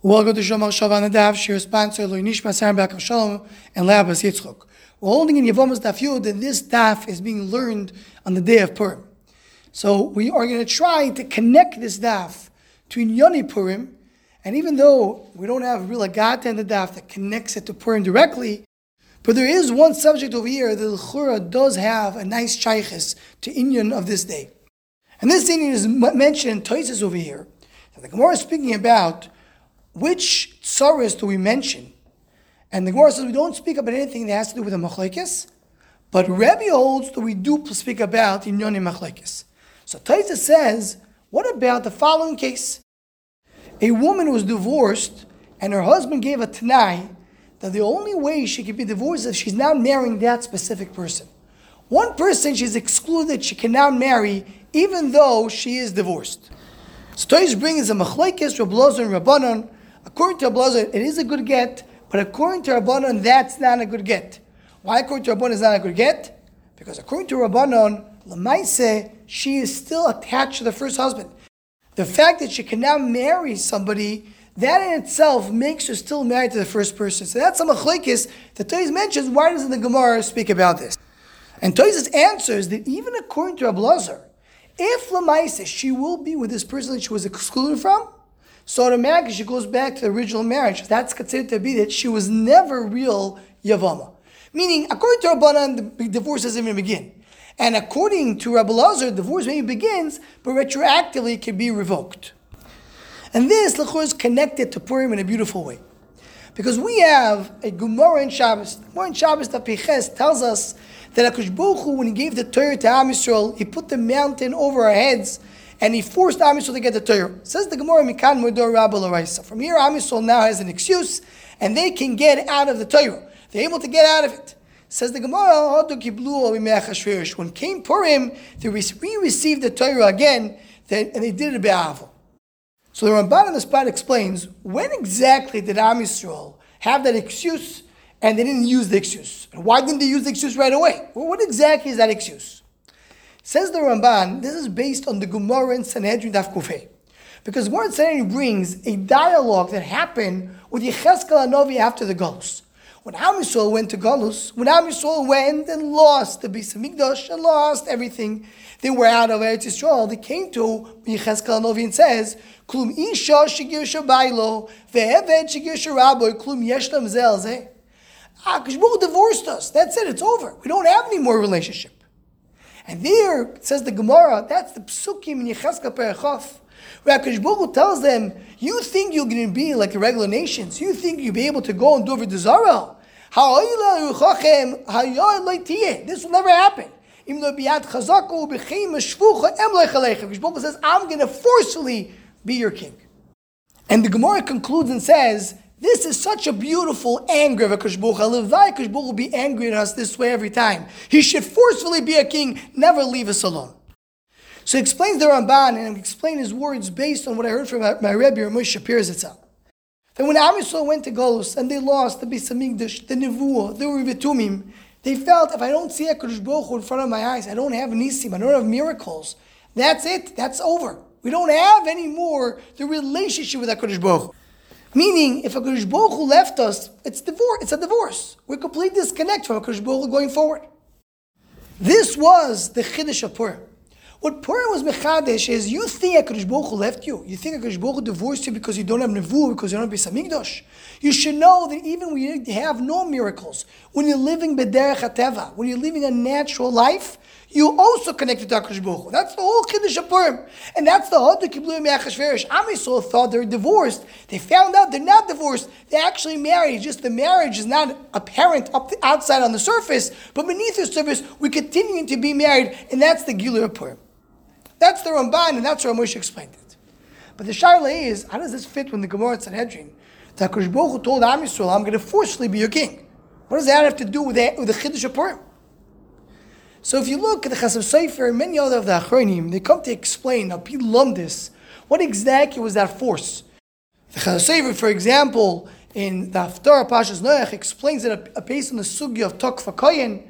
Welcome to Shomar Shavan Nadav, Shir sponsor Loi Nishma Sam Bak Shalom and Labas Yitzchok. We're holding in Yavamas Daf Yud that this daf is being learned on the day of Purim. So we are going to try to connect this daf to Inyoni Purim, and even though we don't have real agata in the daf that connects it to Purim directly, but there is one subject over here that the Chura does have a nice shaykhis to Inyan of this day. And this Inyan is mentioned in Toises over here. The Gemara is speaking about which tsaras do we mention? And the Gemara says we don't speak about anything that has to do with the machlekes, but Rebbe holds that we do speak about Inyoni machlekes. So Taisa says, what about the following case? A woman was divorced and her husband gave a tanai that the only way she could be divorced is if she's now marrying that specific person. One person she's excluded, she can now marry even though she is divorced. So Toys brings a machlekes, Rabbi and Rabbanon. According to Rabbi it is a good get, but according to Rabbanon, that's not a good get. Why according to Rabbanon is not a good get? Because according to Rabbanon, Lamaise, she is still attached to the first husband. The fact that she can now marry somebody that in itself makes her still married to the first person. So that's a machlekes that Toys mentions. Why doesn't the Gemara speak about this? And Toys answers that even according to Ablazar, if Lamaisa she will be with this person that she was excluded from, so automatically she goes back to the original marriage. That's considered to be that she was never real Yavama. Meaning, according to Rabbanan, the divorce doesn't even begin. And according to Rabbi Lazar, divorce maybe begins, but retroactively can be revoked. And this, Lechor, is connected to Purim in a beautiful way. Because we have a Gemara in Shabbos. Gemara in Shabbos, the Piches, tells us that Baruch Hu, when he gave the Torah to Am he put the mountain over our heads and he forced Am Yisrael to get the Torah. Says the Gemara, Mikan Mudor Rabba. From here, Am Yisrael now has an excuse and they can get out of the Torah. They're able to get out of it. Says the Gemara, when came Purim, they re-received the Torah again, and they did it be'avel. So the Ramban on the spot explains when exactly did Am Yisrael have that excuse and they didn't use the excuse? And why didn't they use the excuse right away? Well, what exactly is that excuse? Says the Ramban, this is based on the Gemara in Sanhedrin Daf Kufay. Because Gemara Sanhedrin brings a dialogue that happened with Yecheskel Anovi after the Golus. When Am Yisrael went to Golus, when Am Yisrael went and lost the Beis Hamikdash and lost everything, they were out of Eretz Yisrael. They came to Yecheskel Anovi and says, "Klum isha shigir shabaylo ve'eved shigir sharaboy klum yeshlam zelze." Ah, divorced us. That's it. It's over. We don't have any more relationship. And there, says the Gemara, that's the psukim in Yecheskel Perechov. Where HaKadosh tells them, you think you're going to be like the regular nations. You think you'll be able to go and do over the Zara. This will never happen. Kadosh says, I'm going to forcefully be your king. And the Gemara concludes and says, this is such a beautiful anger of Akash Baruch Hu. will be angry at us this way every time. He should forcefully be a king, never leave us alone. So he explains the Ramban and explain his words based on what I heard from my Rebbe Moshe Shapiro Zitzal. That when Am went to Golus and they lost the Beis the Nevuah, the Rivitumim, they felt if I don't see Akash Baruch in front of my eyes, I don't have nisim, I don't have miracles. That's it. That's over. We don't have anymore the relationship with Hakadosh Baruch. Meaning, if a Baruch Hu left us, it's divorce. It's a divorce. We're completely disconnected from a Baruch Hu going forward. This was the Chiddush of Purim. What Purim was mechadesh is you think HaKadosh Baruch Hu left you. You think HaKadosh Baruch Hu divorced you because you don't have nevuah, because you don't have Beis. You should know that even when you have no miracles, when you're living b'derech hateva, when you're living a natural life, you also connected to HaKadosh Baruch. That's the whole Kiddush of Purim. And that's the Hodu Kiblu Me'achashverish. Am Yisrael thought they're divorced. They found out they're not divorced. They actually married. Just the marriage is not apparent up the outside on the surface, but beneath the surface, we continue to be married, and that's the Gilur Purim. That's the Ramban, and that's how Moshe explained it. But the Shaila is, how does this fit when the Gemara at Sanhedrin? That Baruch told Am I'm going to forcefully be your king. What does that have to do with the, with Chiddush Purim? So if you look at the Chasam Sofer and many other of the Achronim, they come to explain, now this, what exactly was that force? The Chasam Sofer, for example, in the Haftarah Pashas Noach, explains that based on the Sugya of Tok Fakayin,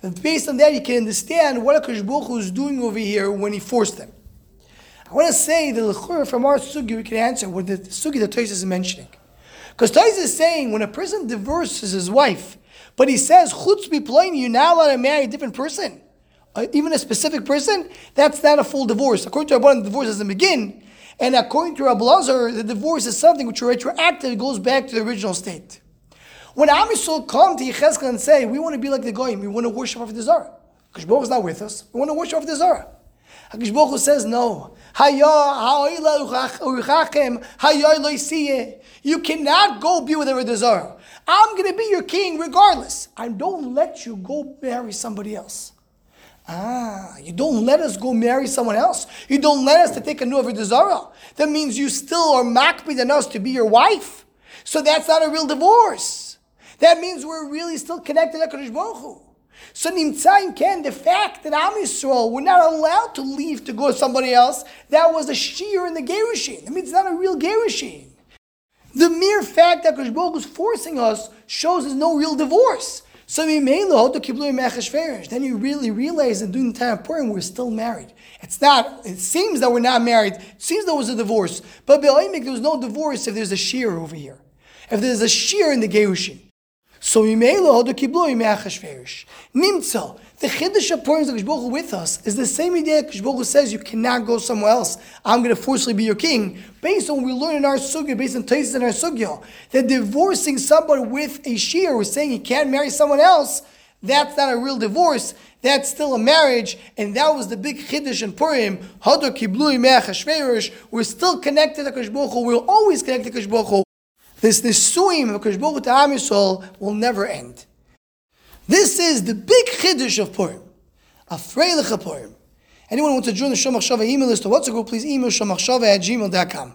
that based on that you can understand what HaKadosh Baruch Hu is doing over here when he forced them. I want to say the lechur from our sugi we can answer with the sugi that Tosis is mentioning. Because Tosis is saying when a person divorces his wife, but he says chutz biploini, you're not allowed to marry a different person, uh, even a specific person, that's not a full divorce. According to Rabbanan, the divorce doesn't begin, and according to Rabbi the divorce is something which retroactive goes back to the original state. When Am Yisrael come to Yechezkel and say, we want to be like the Goyim, we want to worship off the Zara. Because Baruch is not with us, we want to worship off the Zara. HaKadosh says no. You cannot go be with a Zara. I'm going to be your king regardless. I don't let you go marry somebody else. Ah, you don't let us go marry someone else. You don't let us to take a new of Zara. That means you still are makbid than us to be your wife. So that's not a real divorce. That means we're really still connected to Baruch Hu. So Nimtzaim Ken, the fact that Am Yisrael were not allowed to leave to go to somebody else, that was a shear in the Gerushin. That means it's not a real Gerushin. The mere fact that Kosh is forcing us shows there's no real divorce. So then you really realize that during the time of Purim we're still married. It's not. It seems that we're not married. It seems there was a divorce, but there was no divorce if there's a shear over here. If there's a shear in the Gerushin. So Yimelo Hodu Kiblu Yimei Nimtza. The Chiddush of Purim Baruch with us is the same idea Baruch says you cannot go somewhere else. I'm going to forcibly be your king. Based on what we learn in our sugya, based on Taisis in our sugya, that divorcing somebody with a shear, we're saying he can't marry someone else, that's not a real divorce. That's still a marriage, and that was the big chiddush in Purim. Hodu Kiblu We're still connected to Baruch We're always connected to Baruch this nisuim of Baruch to Am Yisrael will never end. This is the big chiddush of Purim. Afreilich Purim. Anyone who wants to join the Shomachshava email list or WhatsApp group, please email shomachshava at gmail.com.